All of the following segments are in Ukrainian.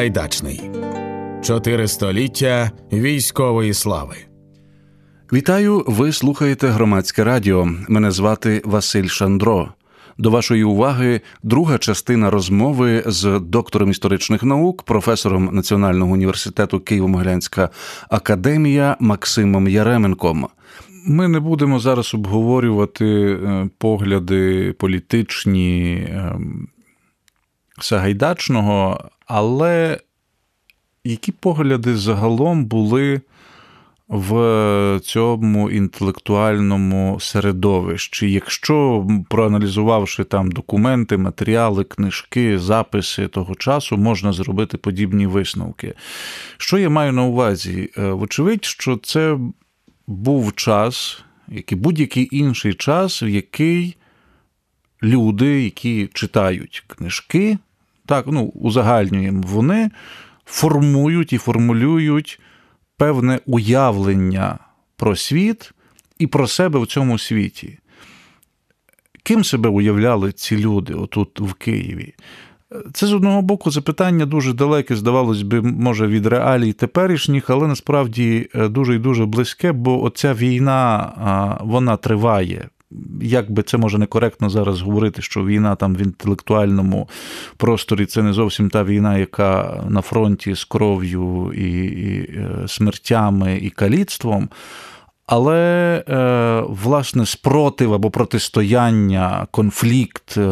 Сагайдачний. Чотири століття військової слави. Вітаю! Ви слухаєте громадське радіо. Мене звати Василь Шандро. До вашої уваги друга частина розмови з доктором історичних наук, професором Національного університету Києво-Могилянська академія Максимом Яременком. Ми не будемо зараз обговорювати е, погляди політичні ем, Сагайдачного, але які погляди загалом були в цьому інтелектуальному середовищі? Якщо, проаналізувавши там документи, матеріали, книжки, записи того часу, можна зробити подібні висновки. Що я маю на увазі? Е, вочевидь, що це був час, як і будь-який інший час, в який люди, які читають книжки, так, ну, узагальнюємо, вони формують і формулюють певне уявлення про світ і про себе в цьому світі. Ким себе уявляли ці люди отут в Києві? Це з одного боку запитання дуже далеке, здавалось би, може, від реалій теперішніх, але насправді е, дуже і дуже близьке, бо оця війна вона триває як би це може некоректно зараз говорити, що війна там в інтелектуальному просторі це не зовсім та війна, яка на фронті з кров'ю і, і е, смертями і каліцтвом. Але, е, власне, спротив або протистояння, конфлікт, е,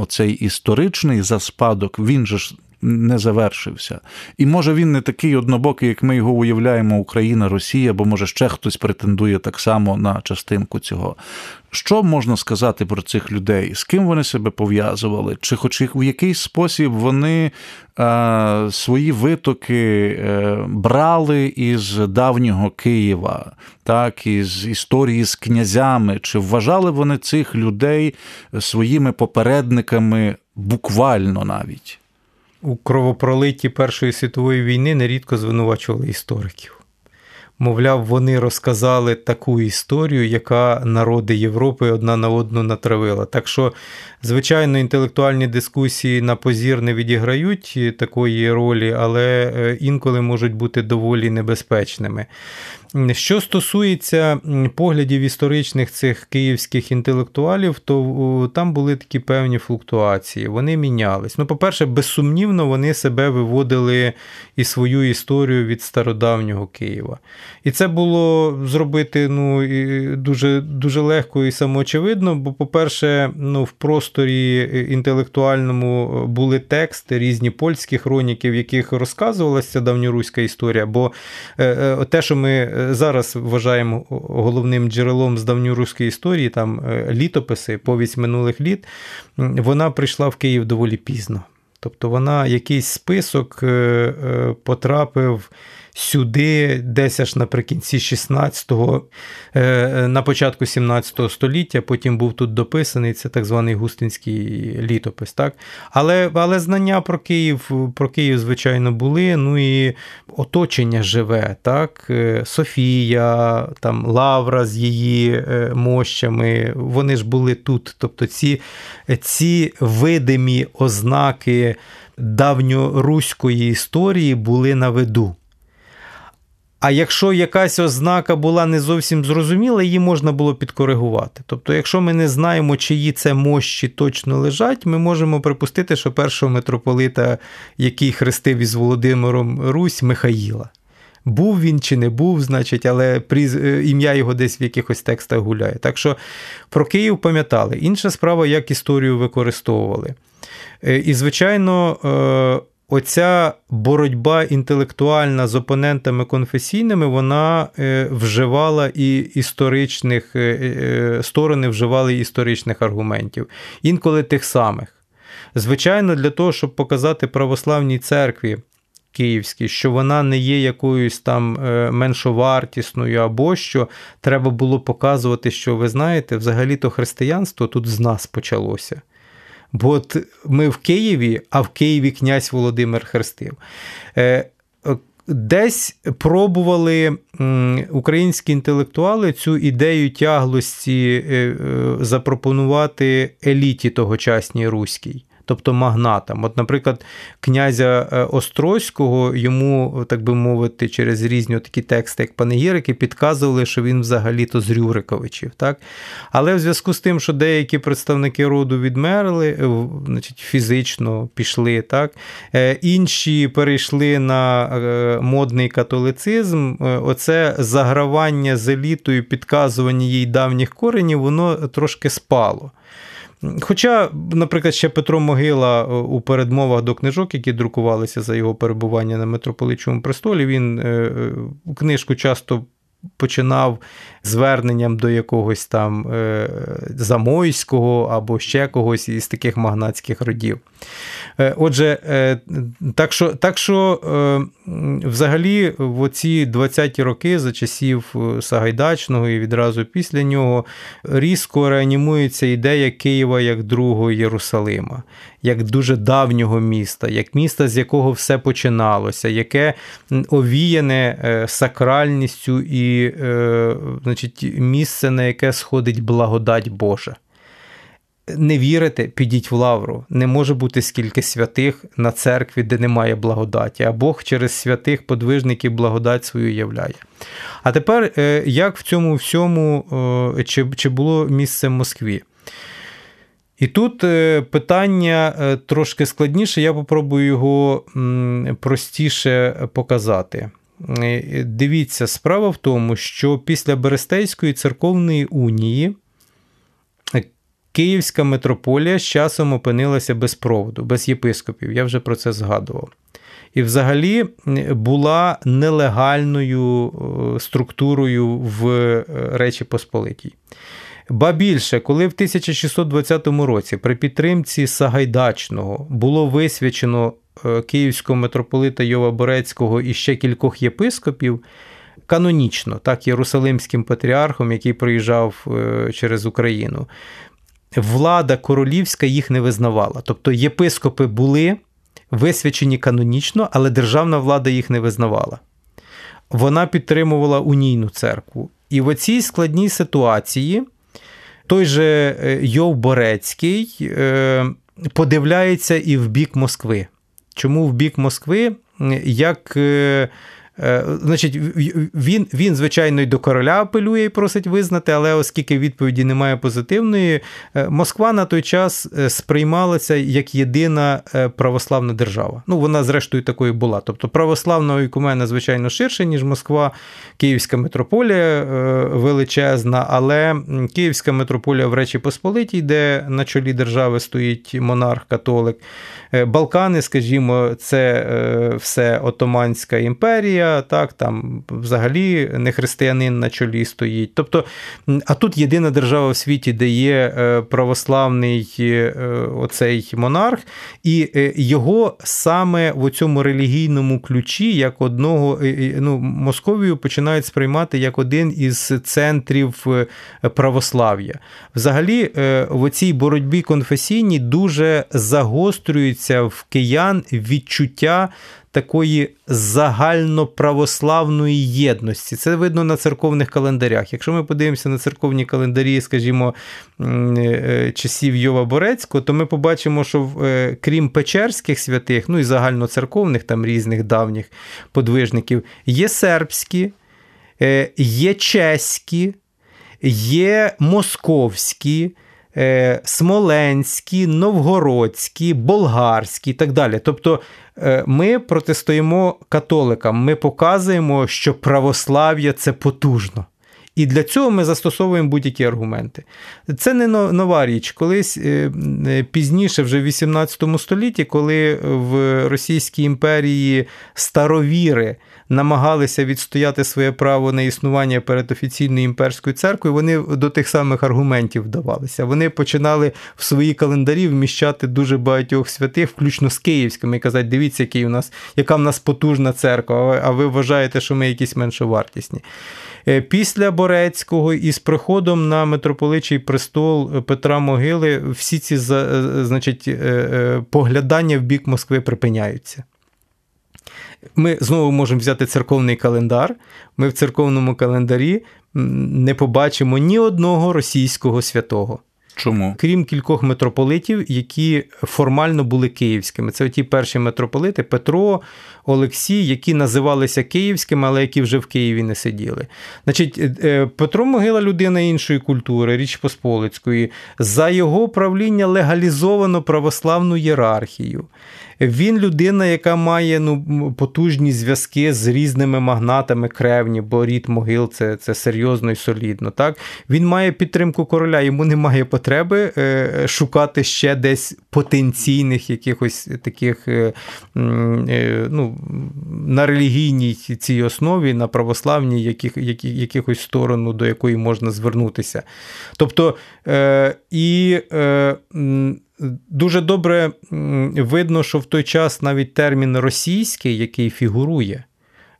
оцей історичний за спадок, він же ж не завершився. І може він не такий однобокий, як ми його уявляємо, Україна, Росія, бо може ще хтось претендує так само на частинку цього. Що можна сказати про цих людей? З ким вони себе пов'язували? Чи хоч в якийсь спосіб вони е, свої витоки е, брали із давнього Києва, так, із історії з князями? Чи вважали вони цих людей своїми попередниками буквально навіть? У кровопролитті Першої світової війни нерідко звинувачували істориків. Мовляв, вони розказали таку історію, яка народи Європи одна на одну натравила. Так що, звичайно, інтелектуальні дискусії на позір не відіграють такої ролі, але е, інколи можуть бути доволі небезпечними. Що стосується поглядів історичних цих київських інтелектуалів, то там були такі певні флуктуації. Вони мінялись. Ну, по-перше, безсумнівно, вони себе виводили і свою історію від стародавнього Києва. І це було зробити ну, дуже дуже легко і самоочевидно, бо, по-перше, ну, в просторі інтелектуальному були тексти, різні польські хроніки, в яких розказувалася давньоруська історія. Бо е, е, те, що ми зараз вважаємо головним джерелом з давньоруської історії, там е, літописи, повість минулих літ, вона прийшла в Київ доволі пізно. Тобто вона якийсь список е, е, потрапив сюди, десь аж наприкінці 16-го, е, на початку 17 століття, потім був тут дописаний це так званий Густинський літопис. Так? Але але знання про Київ, про Київ, звичайно, були. Ну і оточення живе. так? Е, Софія, там Лавра з її е, мощами, вони ж були тут. Тобто ці, ці видимі ознаки давньоруської історії були на виду. А якщо якась ознака була не зовсім зрозуміла, її можна було підкоригувати. Тобто, якщо ми не знаємо, чиї це мощі точно лежать, ми можемо припустити, що першого митрополита, який хрестив із Володимиром Русь, Михаїла. Був він чи не був, значить, але е, ім'я його десь в якихось текстах гуляє. Так що про Київ пам'ятали. Інша справа, як історію використовували. Е, і, звичайно, е, оця боротьба інтелектуальна з опонентами конфесійними, вона е, вживала і історичних е, е, сторони вживали історичних аргументів, інколи тих самих. Звичайно, для того, щоб показати православній церкві. Київській, що вона не є якоюсь там меншовартісною або що, треба було показувати, що ви знаєте, взагалі-то християнство тут з нас почалося. Бо от ми в Києві, а в Києві князь Володимир хрестив. Е, десь пробували українські інтелектуали цю ідею тяглості е, е, запропонувати еліті тогочасній руській. Тобто магнатам. От, наприклад, князя е, Острозького йому, так би мовити, через різні такі тексти, як панегірики, підказували, що він взагалі-то з Рюриковичів. Так? Але в зв'язку з тим, що деякі представники роду відмерли, е, значить, фізично пішли, так? інші перейшли на модний католицизм, оце загравання з елітою, підказування їй давніх коренів, воно трошки спало. Хоча, наприклад, ще Петро Могила е, у передмовах до книжок, які друкувалися за його перебування на митрополичому престолі, він е, е, книжку часто починав зверненням до якогось там е, Замойського або ще когось із таких магнатських родів. Е, отже, е, так що так що взагалі в оці 20-ті роки за часів Сагайдачного і відразу після нього різко реанімується ідея Києва як другого Єрусалима як дуже давнього міста, як міста, з якого все починалося, яке овіяне сакральністю і е, значить, місце, на яке сходить благодать Божа. Не вірите, підіть в лавру. Не може бути скільки святих на церкві, де немає благодаті, а Бог через святих подвижників благодать свою являє. А тепер, е, як в цьому всьому, чи, чи було місце в Москві? І тут е, питання е, трошки складніше, я попробую його простіше показати. Е, дивіться, справа в тому, що після Берестейської церковної унії Київська митрополія з часом опинилася без проводу, без єпископів. Я вже про це згадував. І взагалі була нелегальною структурою в Речі Посполитій. Ба більше, коли в 1620 році при підтримці Сагайдачного було висвячено е, київського митрополита Йова Борецького і ще кількох єпископів, канонічно, так, Єрусалимським патріархом, який приїжджав е, через Україну, влада королівська їх не визнавала. Тобто єпископи були висвячені канонічно, але державна влада їх не визнавала. Вона підтримувала унійну церкву. І в оцій складній ситуації той же е, Йов Борецький е, подивляється і в бік Москви. Чому в бік Москви? Як е, Е, значить, він, він, звичайно, й до короля апелює і просить визнати, але оскільки відповіді немає позитивної, е, Москва на той час сприймалася як єдина православна держава. Ну, вона, зрештою, такою була. Тобто православна ікумена, звичайно, ширше, ніж Москва, Київська митрополія величезна, але Київська митрополія в Речі Посполитій, де на чолі держави стоїть монарх-католик. Балкани, скажімо, це все Отоманська імперія так, там взагалі не християнин на чолі стоїть. Тобто, а тут єдина держава в світі, де є е, православний е, оцей монарх, і е, його саме в цьому релігійному ключі, як одного, ну, Московію починають сприймати як один із центрів православ'я. Взагалі, в цій боротьбі конфесійній дуже загострюється в киян відчуття такої загальноправославної єдності. Це видно на церковних календарях. Якщо ми подивимося на церковні календарі, скажімо, е, часів Йова Борецького, то ми побачимо, що е, крім Печерських святих, ну і загальноцерковних там різних давніх подвижників, є сербські, е, є чеські, є московські. Смоленські, новгородські, болгарські і так далі. Тобто Е, ми протистоїмо католикам, ми показуємо, що православ'я це потужно. І для цього ми застосовуємо будь-які аргументи. Це не нова річ. Колись е, е, пізніше, вже в 18 столітті, коли в Російській імперії старовіри намагалися відстояти своє право на існування перед офіційною імперською церквою, вони до тих самих аргументів вдавалися. Вони починали в свої календарі вміщати дуже багатьох святих, включно з київськими, і казати, дивіться, який у нас, яка в нас потужна церква, а ви вважаєте, що ми якісь меншовартісні. Е, після Борецького і з приходом на митрополичий престол Петра Могили всі ці е, значить, е, поглядання в бік Москви припиняються. Ми знову можемо взяти церковний календар. Ми в церковному календарі не побачимо ні одного російського святого. Чому? Крім кількох митрополитів, які формально були київськими. Це ті перші митрополити Петро, Олексій, які називалися київськими, але які вже в Києві не сиділи. Значить, е, е, Петро Могила людина іншої культури, Річ Посполицької. За його правління легалізовано православну ієрархію. Він людина, яка має ну, потужні зв'язки з різними магнатами кревні, бо рід могил це це серйозно і солідно. Так? Він має підтримку короля, йому немає потреби е, шукати ще десь потенційних якихось таких е, е, ну, на релігійній цій основі, на православній яких, які, якихось сторону, до якої можна звернутися. Тобто е, і. Е, Дуже добре видно, що в той час навіть термін російський, який фігурує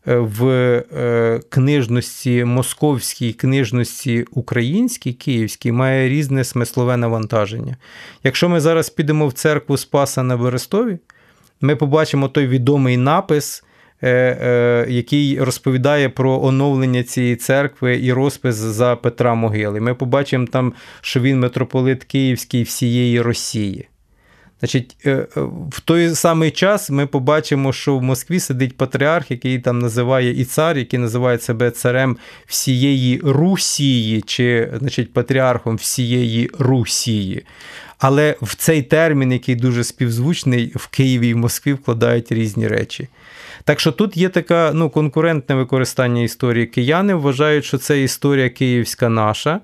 е, в е, книжності московській, книжності українській, київській, має різне смислове навантаження. Якщо ми зараз підемо в церкву Спаса на Берестові, ми побачимо той відомий напис. Е, який розповідає про оновлення цієї церкви і розпис за Петра Могили. Ми побачимо там, що він митрополит Київський всієї Росії. Значить, е, е, В той самий час ми побачимо, що в Москві сидить патріарх, який там називає і цар, який називає себе царем всієї Русії, чи значить, патріархом всієї Русії. Але в цей термін, який дуже співзвучний, в Києві і в Москві вкладають різні речі. Так що тут є така ну, конкурентне використання історії. Кияни вважають, що це історія київська наша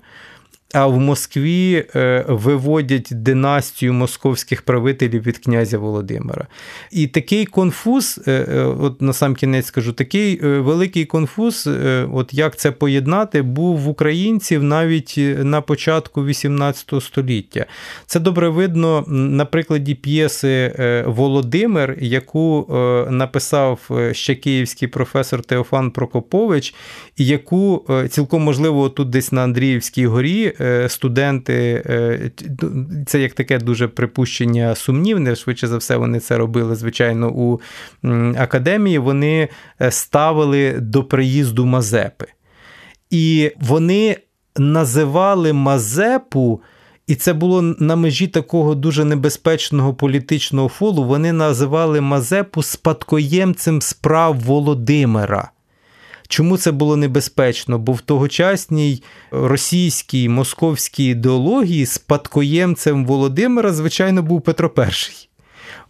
а в Москві е, виводять династію московських правителів від князя Володимира. І такий конфуз, е, е, от на сам кінець скажу, такий великий конфуз, от як це поєднати, був в українців навіть на початку 18 століття. Це добре видно на прикладі п'єси Володимир, яку написав ще київський професор Теофан Прокопович, і яку цілком можливо тут десь на Андріївській горі. Е, студенти, е, це як таке дуже припущення сумнівне, швидше за все, вони це робили, звичайно, у академії. Вони е, ставили до приїзду Мазепи. І вони називали Мазепу. І це було на межі такого дуже небезпечного політичного фолу. Вони називали Мазепу спадкоємцем справ Володимира. Чому це було небезпечно? Бо в тогочасній російській московській ідеології спадкоємцем Володимира, звичайно, був Петро І.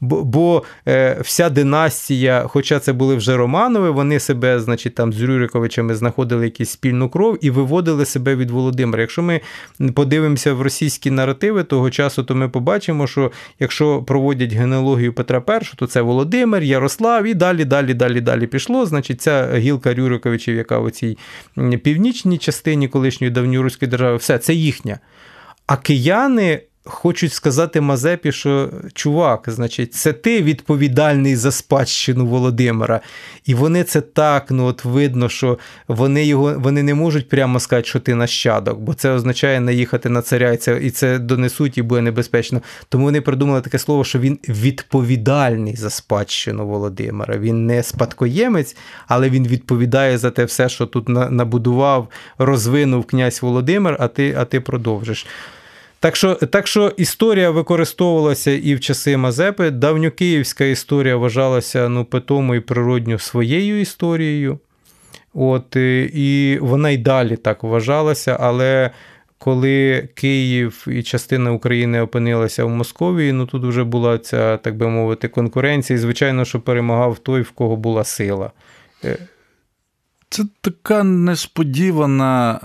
Бо е, вся династія, хоча це були вже Романови, вони себе, значить, там з Рюриковичами знаходили якусь спільну кров і виводили себе від Володимира. Якщо ми подивимося в російські наративи того часу, то ми побачимо, що якщо проводять генеалогію Петра І, то це Володимир, Ярослав і далі, далі, далі, далі пішло. Значить, ця гілка Рюриковичів, яка в цій північній частині колишньої давньоруської держави, все це їхня. А кияни хочуть сказати Мазепі, що чувак, значить, це ти відповідальний за спадщину Володимира. І вони це так, ну от видно, що вони його вони не можуть прямо сказати, що ти нащадок, бо це означає наїхати на царя, і це, і це донесуть і буде небезпечно. Тому вони придумали таке слово, що він відповідальний за спадщину Володимира. Він не спадкоємець, але він відповідає за те все, що тут набудував, розвинув князь Володимир, а ти, а ти продовжиш. Так що так що історія використовувалася і в часи Мазепи. Давньокиївська історія вважалася ну, питому і природньо своєю історією. От, І вона й далі так вважалася, але коли Київ і частина України опинилася в Московії, ну тут вже була ця, так би мовити, конкуренція. І, звичайно, що перемагав той, в кого була сила. Е, Це така несподівана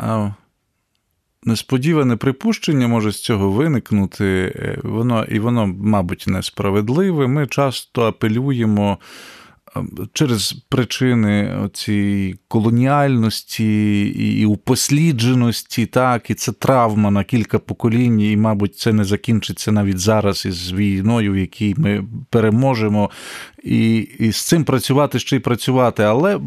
несподіване припущення може з цього виникнути, е, воно і воно, мабуть, несправедливе. Ми часто апелюємо через причини цієї колоніальності і упослідженості, так, і це травма на кілька поколінь, і, мабуть, це не закінчиться навіть зараз із війною, в якій ми переможемо, і і з цим працювати ще й працювати. Але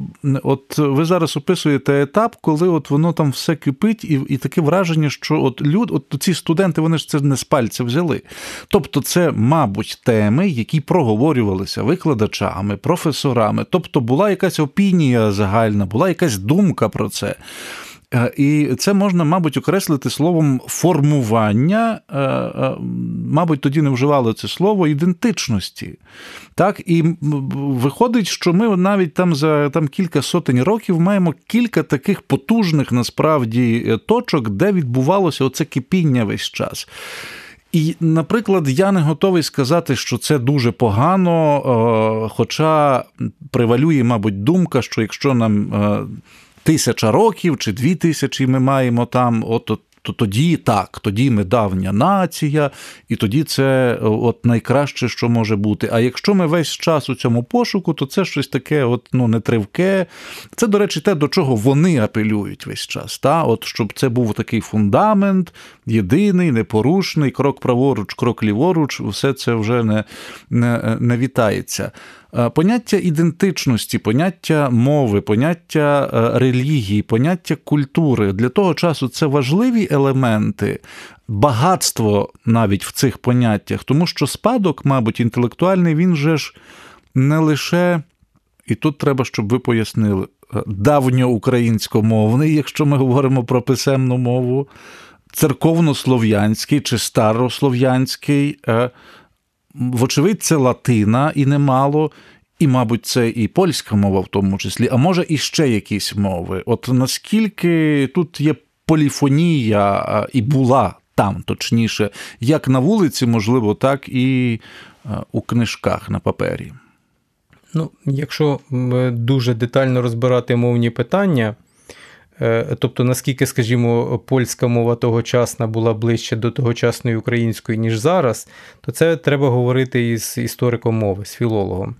от ви зараз описуєте етап, коли от воно там все кипить, і і таке враження, що от люд, от ці студенти, вони ж це не з пальця взяли. Тобто, це, мабуть, теми, які проговорювалися викладачами, професорами. Тобто була якась опінія загальна, була якась думка про це. Е, і це можна, мабуть, окреслити словом формування, е, е, мабуть, тоді не вживали це слово ідентичності. Так, І виходить, що ми навіть там за там, кілька сотень років маємо кілька таких потужних насправді точок, де відбувалося оце кипіння весь час. І, наприклад, я не готовий сказати, що це дуже погано, хоча превалює, мабуть, думка, що якщо нам тисяча років чи дві тисячі ми маємо там, от то тоді так, тоді ми давня нація, і тоді це от найкраще, що може бути. А якщо ми весь час у цьому пошуку, то це щось таке, от ну нетривке. Це, до речі, те, до чого вони апелюють весь час. Та? От Щоб це був такий фундамент, єдиний, непорушний, крок праворуч, крок ліворуч, все це вже не, не, не вітається. Е, поняття ідентичності, поняття мови, поняття е, релігії, поняття культури. Для того часу це важливі елементи, багатство навіть в цих поняттях, тому що спадок, мабуть, інтелектуальний, він же ж не лише, і тут треба, щоб ви пояснили, е, давньоукраїнськомовний, якщо ми говоримо про писемну мову, церковнослов'янський чи старослов'янський вочевидь, це латина і немало, і, мабуть, це і польська мова в тому числі, а може і ще якісь мови. От наскільки тут є поліфонія і була там, точніше, як на вулиці, можливо, так і у книжках на папері. Ну, Якщо дуже детально розбирати мовні питання, Е, тобто, наскільки, скажімо, польська мова тогочасна була ближче до тогочасної української, ніж зараз, то це треба говорити із істориком мови, з філологом.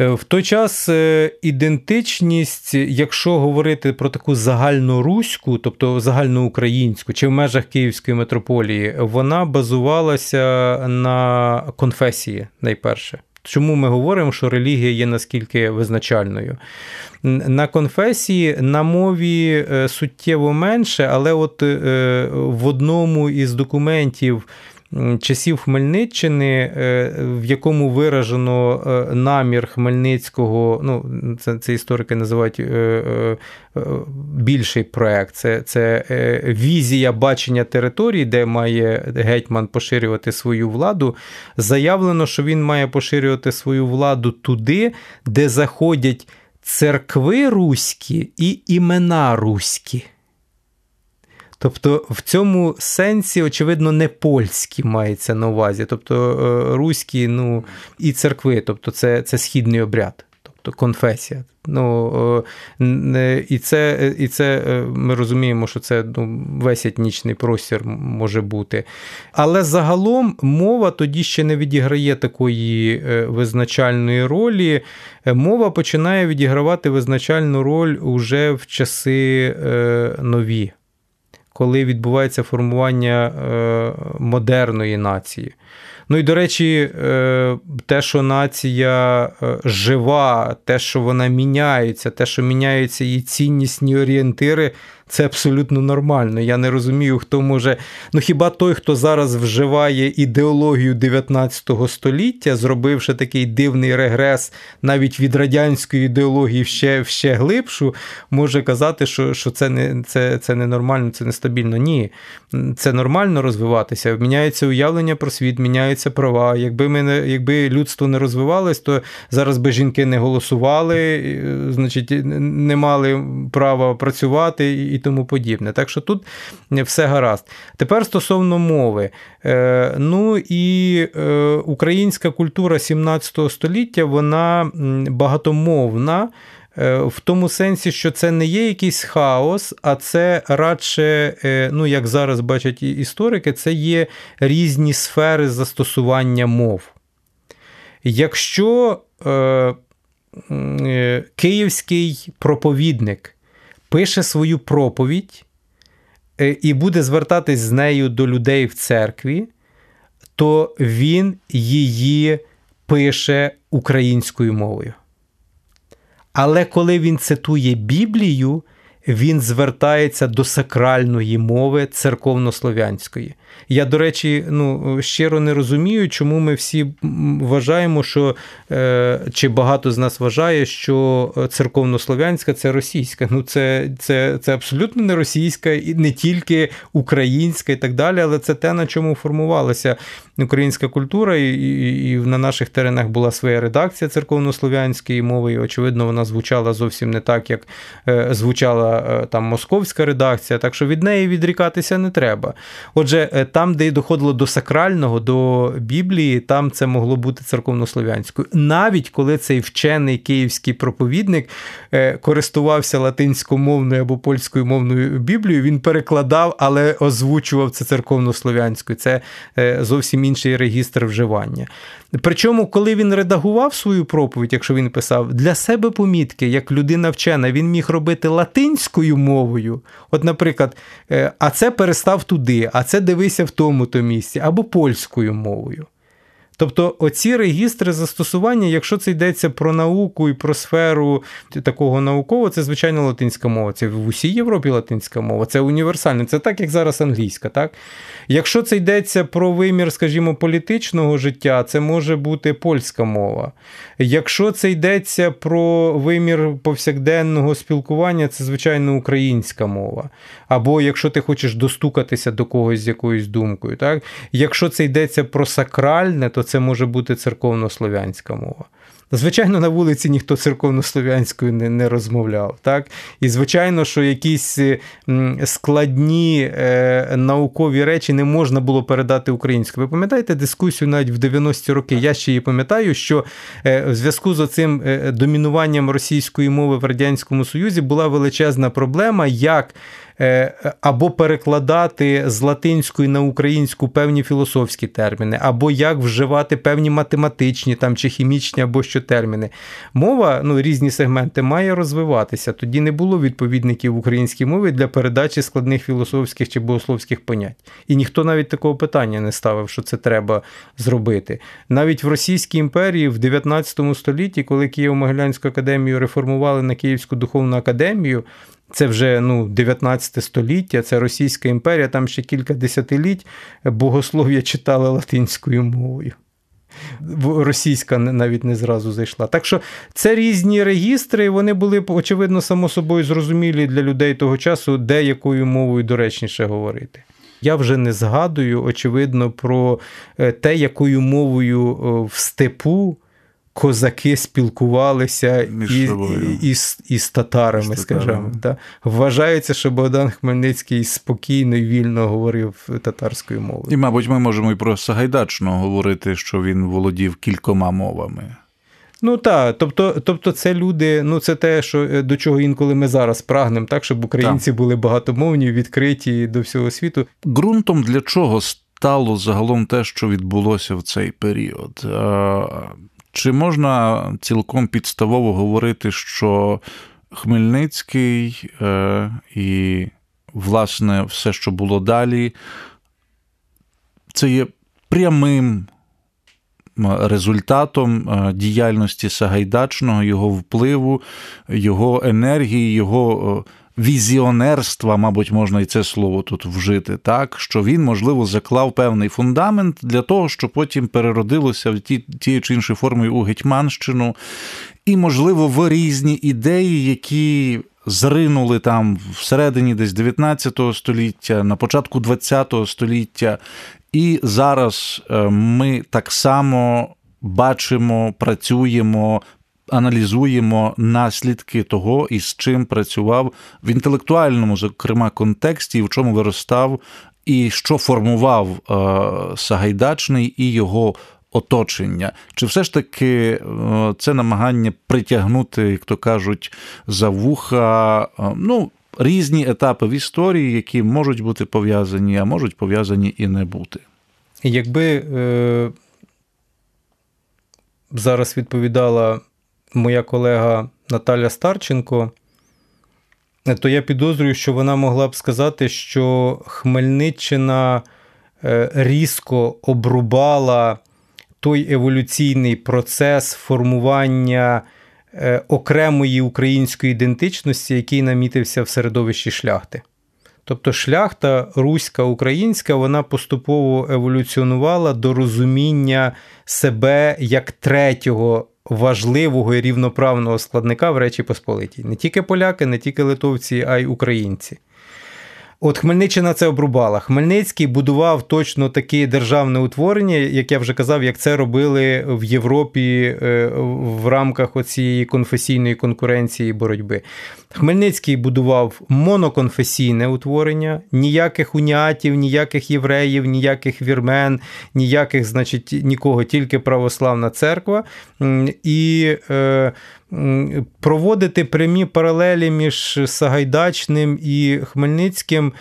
Е, в той час е, ідентичність, якщо говорити про таку загальноруську, тобто загальноукраїнську, чи в межах Київської митрополії, вона базувалася на конфесії найперше. Чому ми говоримо, що релігія є наскільки визначальною? На конфесії на мові е, суттєво менше, але от е, в одному із документів часів Хмельниччини, е, в якому виражено е, намір Хмельницького, ну це це історики називають е, більший проект. Це це візія бачення території, де має гетьман поширювати свою владу. Заявлено, що він має поширювати свою владу туди, де заходять церкви руські і імена руські. Тобто в цьому сенсі, очевидно, не польські мається на увазі, тобто е, руські ну, і церкви, тобто це це східний обряд, тобто конфесія. Ну, е, І це і це е, ми розуміємо, що це ну, весь етнічний простір може бути. Але загалом мова тоді ще не відіграє такої визначальної ролі. Мова починає відігравати визначальну роль уже в часи нові коли відбувається формування е, модерної нації. Ну і до речі, е, те, що нація е, жива, те, що вона міняється, те, що міняються її ціннісні орієнтири, це абсолютно нормально. Я не розумію, хто може. Ну хіба той, хто зараз вживає ідеологію 19 століття, зробивши такий дивний регрес навіть від радянської ідеології ще ще глибшу, може казати, що що це не це, це не нормально, це нестабільно. Ні, це нормально розвиватися. Міняється уявлення про світ, міняються права. Якби ми не якби людство не розвивалось, то зараз би жінки не голосували, значить, не мали права працювати і тому подібне. Так що тут все гаразд. Тепер стосовно мови. Е, ну і е, українська культура 17 століття вона багатомовна. Е, в тому сенсі, що це не є якийсь хаос, а це радше, ну як зараз бачать історики, це є різні сфери застосування мов. Якщо е, е, київський проповідник пише свою проповідь е, і буде звертатись з нею до людей в церкві, то він її пише українською мовою. Але коли він цитує Біблію, він звертається до сакральної мови церковнослов'янської. Я, до речі, ну, щиро не розумію, чому ми всі вважаємо, що е, чи багато з нас вважає, що церковнослов'янська це російська. Ну, це це, це абсолютно не російська, і не тільки українська і так далі, але це те, на чому формувалася українська культура, і, і, і на наших теренах була своя редакція церковнослов'янської мови, і очевидно, вона звучала зовсім не так, як е, звучала е, там московська редакція. Так що від неї відрікатися не треба. Отже, е, там, де доходило до сакрального, до Біблії, там це могло бути церковнослов'янською. Навіть коли цей вчений київський проповідник користувався латинськомовною або польською мовною Біблією, він перекладав, але озвучував це церковнослов'янською. Це зовсім інший регістр вживання. Причому, коли він редагував свою проповідь, якщо він писав, для себе помітки, як людина вчена, він міг робити латинською мовою. От, наприклад, е, а це перестав туди, а це дивися в тому-то місці, або польською мовою. Тобто оці регістри застосування, якщо це йдеться про науку і про сферу такого наукового, це звичайно латинська мова. Це в усій Європі латинська мова, це універсальне, це так, як зараз англійська. так? Якщо це йдеться про вимір, скажімо, політичного життя, це може бути польська мова. Якщо це йдеться про вимір повсякденного спілкування, це звичайно українська мова. Або якщо ти хочеш достукатися до когось з якоюсь думкою. так? Якщо це йдеться про сакральне, то це може бути церковнослов'янська мова. Звичайно, на вулиці ніхто церковнослов'янською не не розмовляв. Так? І, звичайно, що якісь складні е, наукові речі не можна було передати українською. Ви пам'ятаєте дискусію навіть в 90-ті роки? Я ще її пам'ятаю, що е, в зв'язку з оцим е, домінуванням російської мови в Радянському Союзі була величезна проблема, як або перекладати з латинської на українську певні філософські терміни, або як вживати певні математичні там, чи хімічні, або що терміни. Мова, ну, різні сегменти, має розвиватися. Тоді не було відповідників українській мові для передачі складних філософських чи богословських понять. І ніхто навіть такого питання не ставив, що це треба зробити. Навіть в Російській імперії в 19 столітті, коли Києво-Могилянську академію реформували на Київську духовну академію, це вже ну, 19 століття, це Російська імперія, там ще кілька десятиліть богослов'я читали латинською мовою. Російська навіть не зразу зайшла. Так що це різні регістри, вони були, очевидно, само собою зрозумілі для людей того часу, де якою мовою доречніше говорити. Я вже не згадую, очевидно, про е, те, якою мовою в степу козаки спілкувалися із, із, із татарами, скажімо. Да? Вважається, що Богдан Хмельницький спокійно і вільно говорив татарською мовою. І, мабуть, ми можемо і про Сагайдачного говорити, що він володів кількома мовами. Ну так, тобто, тобто, це люди, ну це те, що е, до чого інколи ми зараз прагнемо, так щоб українці так. були багатомовні, відкриті до всього світу. Ґрунтом для чого стало загалом те, що відбулося в цей період? Чи можна цілком підставово говорити, що Хмельницький е, і, власне, все, що було далі, це є прямим результатом е, діяльності Сагайдачного, його впливу, його енергії, його. Візіонерства, мабуть, можна і це слово тут вжити, так що він, можливо, заклав певний фундамент для того, що потім переродилося в ті, тією чи іншою формою у Гетьманщину, і, можливо, в різні ідеї, які. Зринули там всередині десь 19 століття, на початку 20 століття, і зараз е, ми так само бачимо, працюємо, аналізуємо наслідки того, із чим працював в інтелектуальному, зокрема, контексті, в чому виростав, і що формував е, Сагайдачний і його. Оточення, чи все ж таки е, це намагання притягнути, як то кажуть, за вуха е, ну, різні етапи в історії, які можуть бути пов'язані, а можуть пов'язані і не бути? Якби е, зараз відповідала моя колега Наталя Старченко, то я підозрюю, що вона могла б сказати, що Хмельниччина е, різко обрубала той еволюційний процес формування е, окремої української ідентичності, який намітився в середовищі шляхти. Тобто шляхта руська українська вона поступово еволюціонувала до розуміння себе як третього важливого і рівноправного складника в Речі Посполитій. Не тільки поляки, не тільки литовці, а й українці. От Хмельниччина це обрубала. Хмельницький будував точно таке державне утворення, як я вже казав, як це робили в Європі е, в рамках оцієї конфесійної конкуренції і боротьби. Хмельницький будував моноконфесійне утворення, ніяких уніатів, ніяких євреїв, ніяких вірмен, ніяких, значить, нікого, тільки православна церква. І е, проводити прямі паралелі між Сагайдачним і Хмельницьким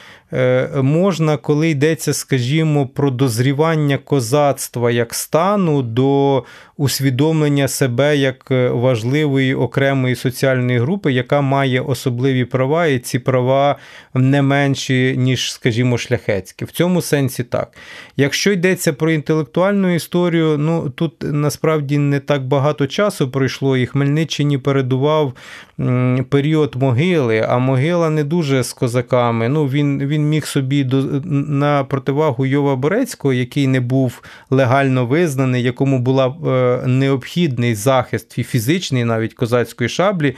можна, коли йдеться, скажімо, про дозрівання козацтва як стану до усвідомлення себе як е, важливої окремої соціальної групи, яка має особливі права, і ці права не менші, ніж, скажімо, шляхетські. В цьому сенсі так. Якщо йдеться про інтелектуальну історію, ну тут насправді не так багато часу пройшло, і Хмельниччині передував період могили, а могила не дуже з козаками. Ну, Він він міг собі на противагу Йова Борецького, який не був легально визнаний, якому була е, необхідний захист і фізичний, навіть козацької шаблі.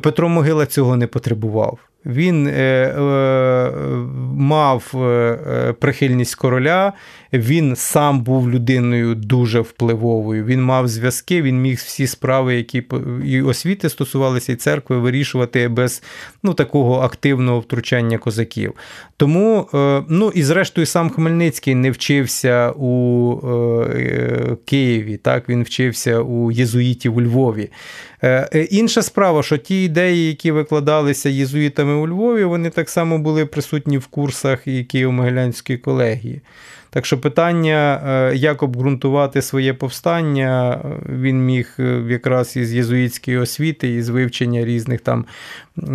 Петро Могила цього не потребував. Він е, е, мав е, прихильність короля, він сам був людиною дуже впливовою. Він мав зв'язки, він міг всі справи, які і освіти стосувалися, і церкви, вирішувати без ну, такого активного втручання козаків. Тому, ну і зрештою, сам Хмельницький не вчився у Києві, так він вчився у єзуїтів у Львові. Е, інша справа, що ті ідеї, які викладалися єзуїтами у Львові, вони так само були присутні в курсах і Києво-Могилянської колегії. Так що питання, е, як обґрунтувати своє повстання, він міг е, якраз із єзуїтської освіти, із вивчення різних там,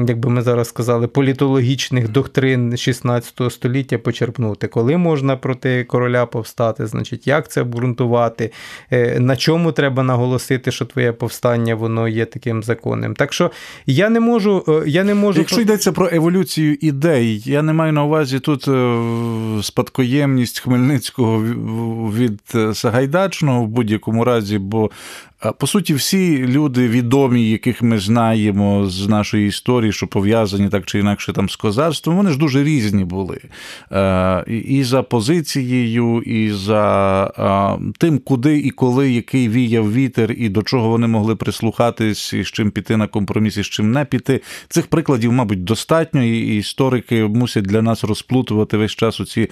як би ми зараз сказали, політологічних доктрин 16 століття почерпнути, коли можна проти короля повстати, значить, як це обґрунтувати, е, на чому треба наголосити, що твоє повстання воно є таким законним. Так що я не можу. я не можу... Якщо йдеться про еволюцію ідей, я не маю на увазі тут спадкоємність Хмельницького. Від е, Сагайдачного в будь-якому разі, бо по суті, всі люди відомі, яких ми знаємо з нашої історії, що пов'язані так чи інакше там з козацтвом, вони ж дуже різні були. І за позицією, і за тим, куди і коли який віяв вітер, і до чого вони могли прислухатись, і з чим піти на компроміс, і з чим не піти. Цих прикладів, мабуть, достатньо, і історики мусять для нас розплутувати весь час у ці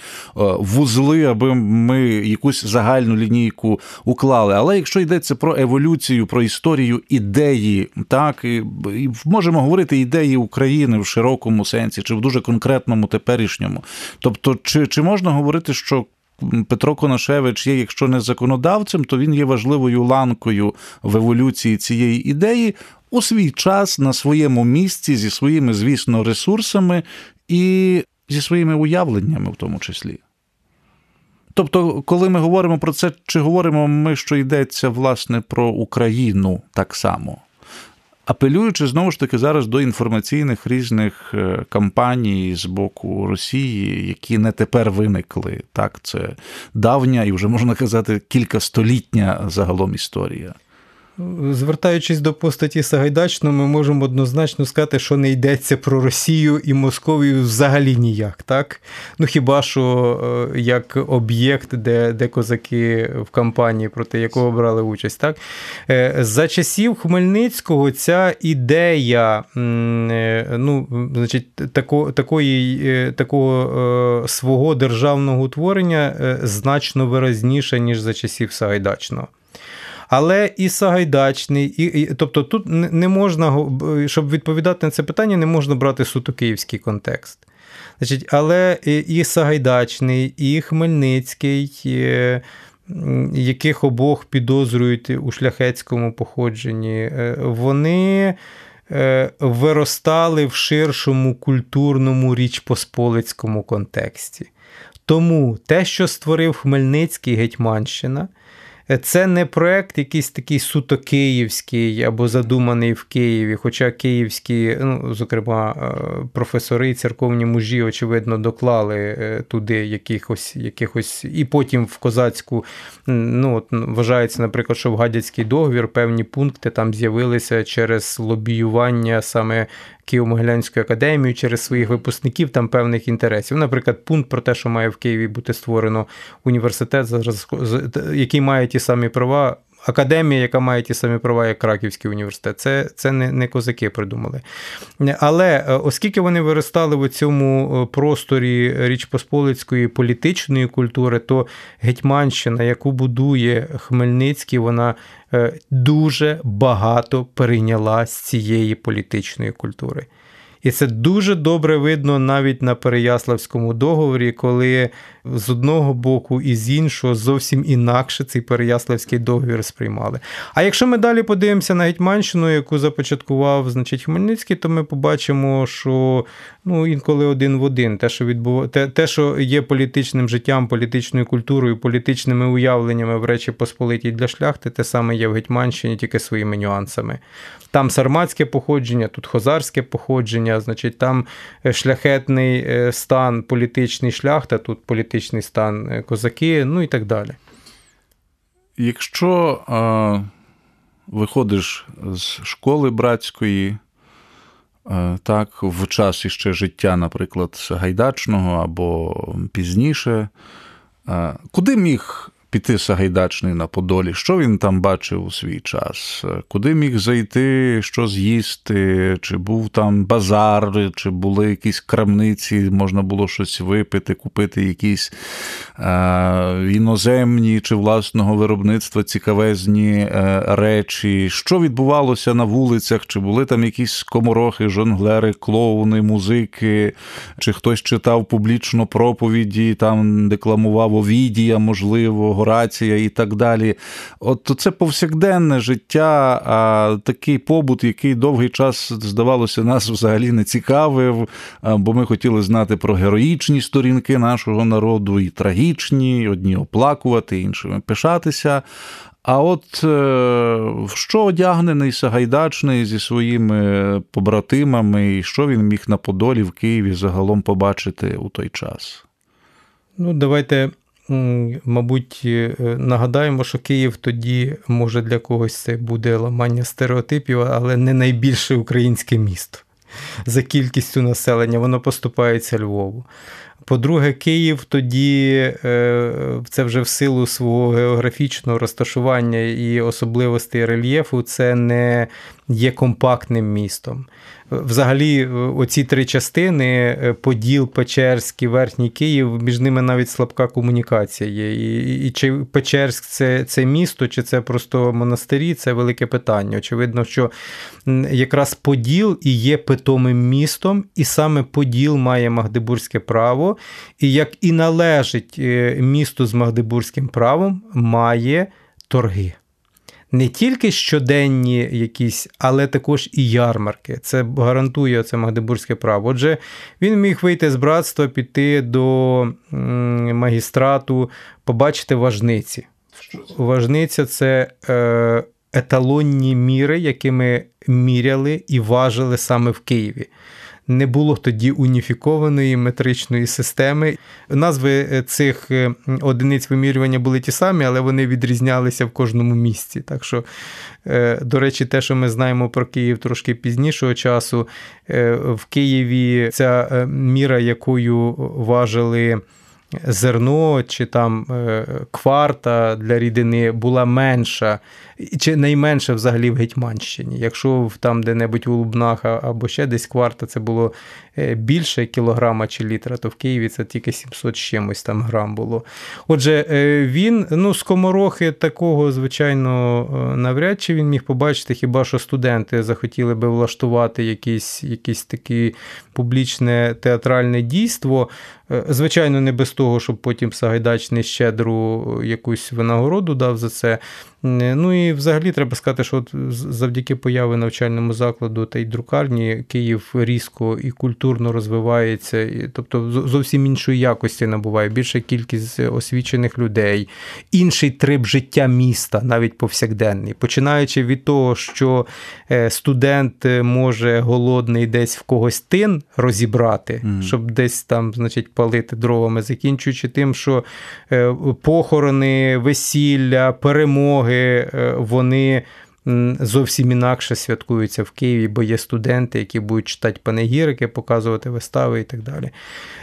вузли, аби ми якусь загальну лінійку уклали. Але якщо йдеться про еволюцію, еволюцію, про історію ідеї, так і, і можемо говорити ідеї України в широкому сенсі, чи в дуже конкретному теперішньому. Тобто, чи, чи можна говорити, що Петро Конашевич є, якщо не законодавцем, то він є важливою ланкою в еволюції цієї ідеї у свій час на своєму місці зі своїми, звісно, ресурсами і зі своїми уявленнями, в тому числі. Тобто, коли ми говоримо про це, чи говоримо ми, що йдеться власне про Україну так само? Апелюючи знову ж таки зараз до інформаційних різних е, кампаній з боку Росії, які не тепер виникли, так це давня і вже можна казати кількастолітня загалом історія. Звертаючись до постаті Сагайдачного, ми можемо однозначно сказати, що не йдеться про Росію і Московію взагалі ніяк. так? Ну хіба що е, як об'єкт, де де козаки в кампанії, проти якого брали участь. так? Е, за часів Хмельницького ця ідея е, ну, значить, тако, такої, такого свого державного утворення значно виразніша, ніж за часів Сагайдачного. Але і Сагайдачний, і, і тобто тут не можна, щоб відповідати на це питання, не можна брати суто київський контекст. Значить, Але і Сагайдачний, і Хмельницький, яких обох підозрюють у шляхетському походженні, е, вони. Е, виростали в ширшому культурному річпосполицькому контексті. Тому те, що створив Хмельницький Гетьманщина, Це не проект якийсь такий суто київський або задуманий в Києві. Хоча київські, ну, зокрема, е, професори, церковні мужі, очевидно, доклали е, туди якихось, якихось і потім в козацьку ну, от, вважається, наприклад, що в гадяцький договір певні пункти там з'явилися через лобіювання саме Києво-Могилянської академії через своїх випускників там певних інтересів. Наприклад, пункт про те, що має в Києві бути створено університет, який має ті самі права академія, яка має ті самі права, як Краківський університет. Це це не не козаки придумали. Але е, оскільки вони виростали в цьому е, просторі Річ Посполицької політичної культури, то Гетьманщина, яку будує Хмельницький, вона е, дуже багато перейняла з цієї політичної культури. І це дуже добре видно навіть на Переяславському договорі, коли з одного боку і з іншого зовсім інакше цей Переяславський договір сприймали. А якщо ми далі подивимося на Гетьманщину, яку започаткував значить, Хмельницький, то ми побачимо, що ну, інколи один в один те, що відбув... те, те, що є політичним життям, політичною культурою, політичними уявленнями в Речі Посполитій для шляхти, те саме є в Гетьманщині, тільки своїми нюансами. Там сарматське походження, тут хозарське походження, значить, там е, шляхетний е, стан, політичний шляхта, тут політичний стан е, козаки, ну і так далі. Якщо а, виходиш з школи братської, а, так, в час іще життя, наприклад, Гайдачного або пізніше, а, куди міг піти Сагайдачний на Подолі, що він там бачив у свій час, куди міг зайти, що з'їсти, чи був там базар, чи були якісь крамниці, можна було щось випити, купити якісь е, іноземні чи власного виробництва цікавезні е, речі, що відбувалося на вулицях, чи були там якісь скоморохи, жонглери, клоуни, музики, чи хтось читав публічно проповіді, там декламував Овідія, можливо. Горація і так далі. От це повсякденне життя, а такий побут, який довгий час, здавалося, нас взагалі не цікавив, бо ми хотіли знати про героїчні сторінки нашого народу, і трагічні, одні оплакувати, іншими пишатися. А от е, в що одягнений Сагайдачний зі своїми побратимами, і що він міг на Подолі в Києві загалом побачити у той час? Ну, давайте Мабуть, е, нагадаємо, що Київ тоді, може, для когось це буде ламання стереотипів, але не найбільше українське місто. За кількістю населення воно поступається Львову. По-друге, Київ тоді, е, це вже в силу свого географічного розташування і особливостей рельєфу, це не є компактним містом. Взагалі, оці три частини: е, Поділ, Печерський, Верхній Київ, між ними навіть слабка комунікація є. І, і чи Печерськ це це місто, чи це просто монастирі, це велике питання. Очевидно, що якраз Поділ і є питомим містом, і саме Поділ має Магдебурзьке право, і як і належить е, місту з Магдебурзьким правом, має торги не тільки щоденні якісь, але також і ярмарки. Це гарантує це Магдебурзьке право. Отже, він міг вийти з братства, піти до магістрату, побачити важниці. Важниця це е, еталонні міри, якими міряли і важили саме в Києві не було тоді уніфікованої метричної системи. Назви е, цих е, одиниць вимірювання були ті самі, але вони відрізнялися в кожному місці. Так що, е, до речі, те, що ми знаємо про Київ трошки пізнішого часу, в Києві ця міра, якою важили зерно чи там кварта для рідини була менша, чи найменша взагалі в Гетьманщині. Якщо там де-небудь у Лубнах або ще десь кварта це було е, більше кілограма чи літра, то в Києві це тільки 700 чимось там грам було. Отже, е, він, ну, скоморохи такого, звичайно, навряд чи він міг побачити, хіба що студенти захотіли би влаштувати якісь, якісь такі публічне театральне дійство. Е, звичайно, не без того, щоб потім Сагайдачний щедру якусь винагороду дав за це. Ну і взагалі треба сказати, що от завдяки появи навчальному закладу та й друкарні Київ різко і культурно. розвивається, тобто зовсім іншої якості набуває, більша кількість освічених людей, інший трип життя міста, навіть повсякденний. Починаючи від того, що е, студент може голодний десь в когось тин розібрати, mm. щоб десь там, значить, палити дровами, закінчуючи тим, що е, похорони, весілля, перемоги, вони зовсім інакше святкуються в Києві, бо є студенти, які будуть читати панегірики, показувати вистави і так далі.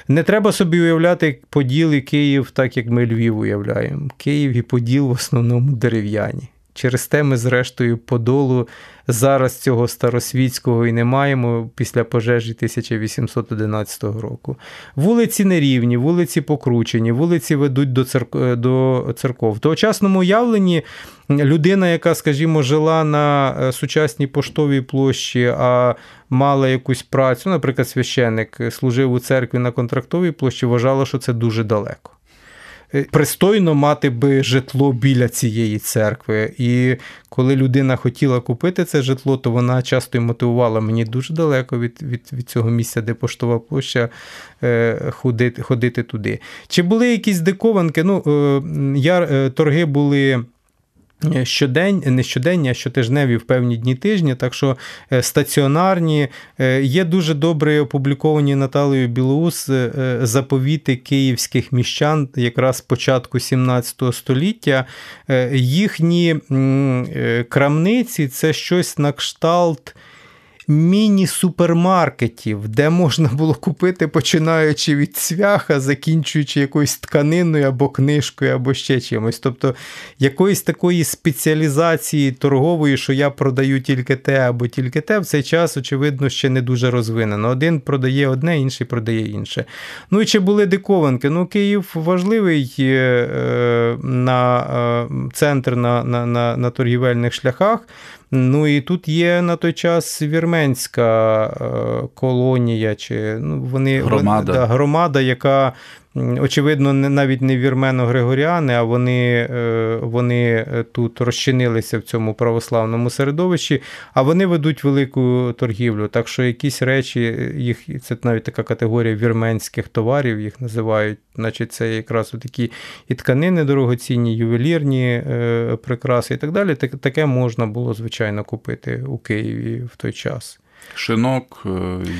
Не треба собі уявляти Поділ і Київ, так як ми Львів уявляємо. Київ і Поділ в основному дерев'яні. Через те ми, зрештою, Подолу зараз цього старосвітського і не маємо після пожежі 1811 року. Вулиці нерівні, вулиці покручені, вулиці ведуть до церков. До церков. В тогочасному уявленні людина, яка, скажімо, жила на е, сучасній поштовій площі, а мала якусь працю, наприклад, священник служив у церкві на контрактовій площі, вважала, що це дуже далеко. Е, пристойно мати би житло біля цієї церкви. І коли людина хотіла купити це житло, то вона часто й мотивувала мені дуже далеко від від, від цього місця, де поштова площа, е, ходити ходити туди. Чи були якісь дикованки? Ну, я, Торги були. Е, щодень, не щоденні, а щотижневі в певні дні тижні, так що е, стаціонарні е, є дуже добре опубліковані Наталею Білоус заповіти київських міщан якраз початку 17 століття. Їхні крамниці це щось на кшталт міні-супермаркетів, де можна було купити, починаючи від цвяха, закінчуючи якоюсь тканиною або книжкою, або ще чимось. Тобто якоїсь такої спеціалізації торгової, що я продаю тільки те або тільки те, в цей час, очевидно, ще не дуже розвинено. Один продає одне, інший продає інше. Ну і чи були дикованки? Ну, Київ важливий е, на е, центр на, на, на, на торгівельних шляхах. Ну і тут є на той час вірменська е, колонія, чи ну, вони громада, да, громада яка очевидно, навіть не вірмено-григоріани, а вони е, вони е, тут розчинилися в цьому православному середовищі, а вони ведуть велику торгівлю. Так що якісь речі, їх це навіть така категорія вірменських товарів, їх називають. Значить, це якраз такі і тканини дорогоцінні, ювелірні е, прикраси і так далі. Таке можна було, звичайно, купити у Києві в той час. Шинок, е,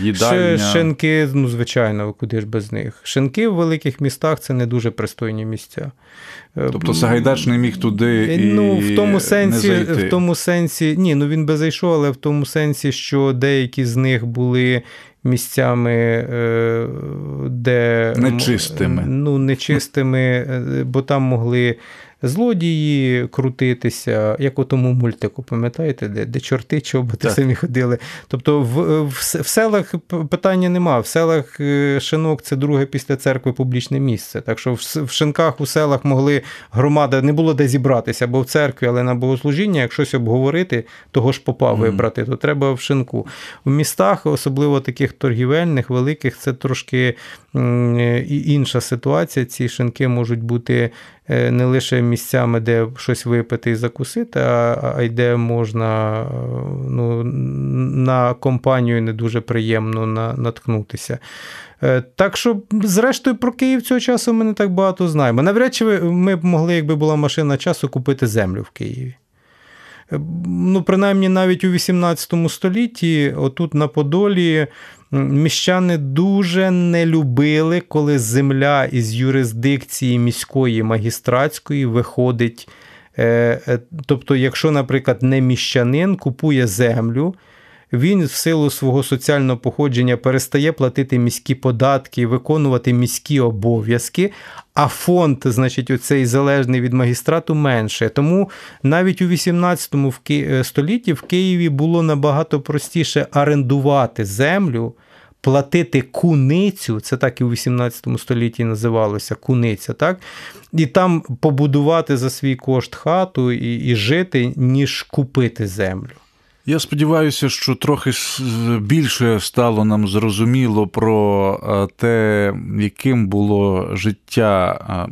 їдальня. Шинки, ну, звичайно, куди ж без них. Шинки в великих містах це не дуже пристойні місця. Е, тобто Сагайдач не міг туди. і Ну, в тому сенсі, не зайти. в тому сенсі, ні, ну він би зайшов, але в тому сенсі, що деякі з них були. Місцями, е, де нечистими, ну, нечистими, бо там могли злодії крутитися, як у тому мультику, пам'ятаєте, де де чорти чоботи самі ходили. Тобто в, в, в селах питання нема. В селах е, шинок це друге після церкви публічне місце. Так що в, в шинках у селах могли громада не було де зібратися або в церкві, але на богослужіння, як щось обговорити, того ж попа вибрати, то треба в шинку. В містах, особливо таких торгівельних, великих, це трошки інша ситуація. Ці шинки можуть бути е, не лише місцями, де щось випити і закусити, а й де можна ну, на компанію не дуже приємно наткнутися. Е, так що, зрештою, про Київ цього часу ми не так багато знаємо. Навряд чи ми б могли, якби була машина часу, купити землю в Києві. Ну, Принаймні навіть у 18 столітті, отут на Подолі, міщани дуже не любили, коли земля із юрисдикції міської магістратської виходить. Е, е, тобто, якщо, наприклад, не міщанин купує землю, він в силу свого соціального походження перестає платити міські податки, виконувати міські обов'язки, а фонд, значить, оцей залежний від магістрату менше. Тому навіть у 18 е, столітті в Києві було набагато простіше орендувати землю. Платити куницю, це так і у 18 столітті називалося куниця, так? І там побудувати за свій кошт хату і, і жити, ніж купити землю. Я сподіваюся, що трохи більше стало нам зрозуміло про те, яким було життя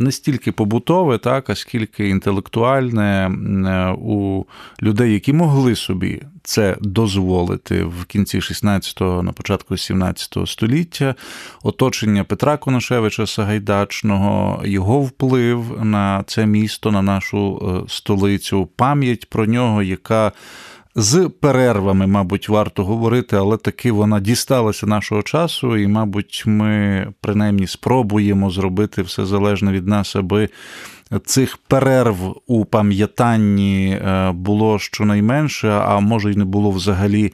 не стільки побутове, так, а скільки інтелектуальне е, у людей, які могли собі це дозволити в кінці 16-го, на початку 17 століття, оточення Петра Коношевича Сагайдачного, його вплив на це місто, на нашу е, столицю, пам'ять про нього, яка з перервами, мабуть, варто говорити, але таки вона дісталася нашого часу, і, мабуть, ми принаймні спробуємо зробити все залежне від нас, аби цих перерв у пам'ятанні е, було щонайменше, а може й не було взагалі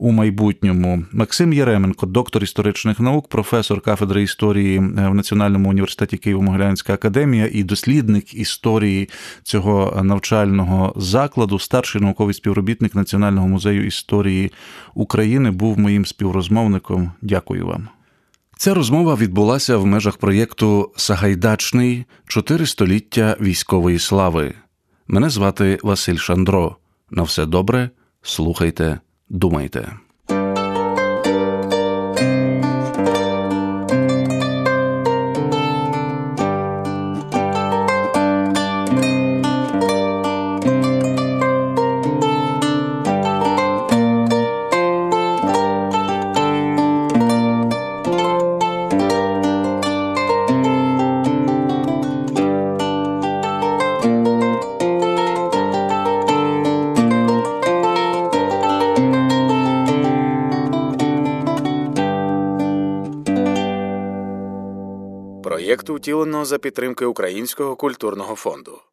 у майбутньому. Максим Єременко, доктор історичних наук, професор кафедри історії е, в Національному університеті Києво-Могилянська академія і дослідник історії цього навчального закладу, старший науковий співробітник Національного музею історії України, був моїм співрозмовником. Дякую вам. Ця розмова відбулася в межах проєкту Сагайдачний чотири століття військової слави. Мене звати Василь Шандро. На все добре, слухайте, do утілено за підтримки Українського культурного фонду.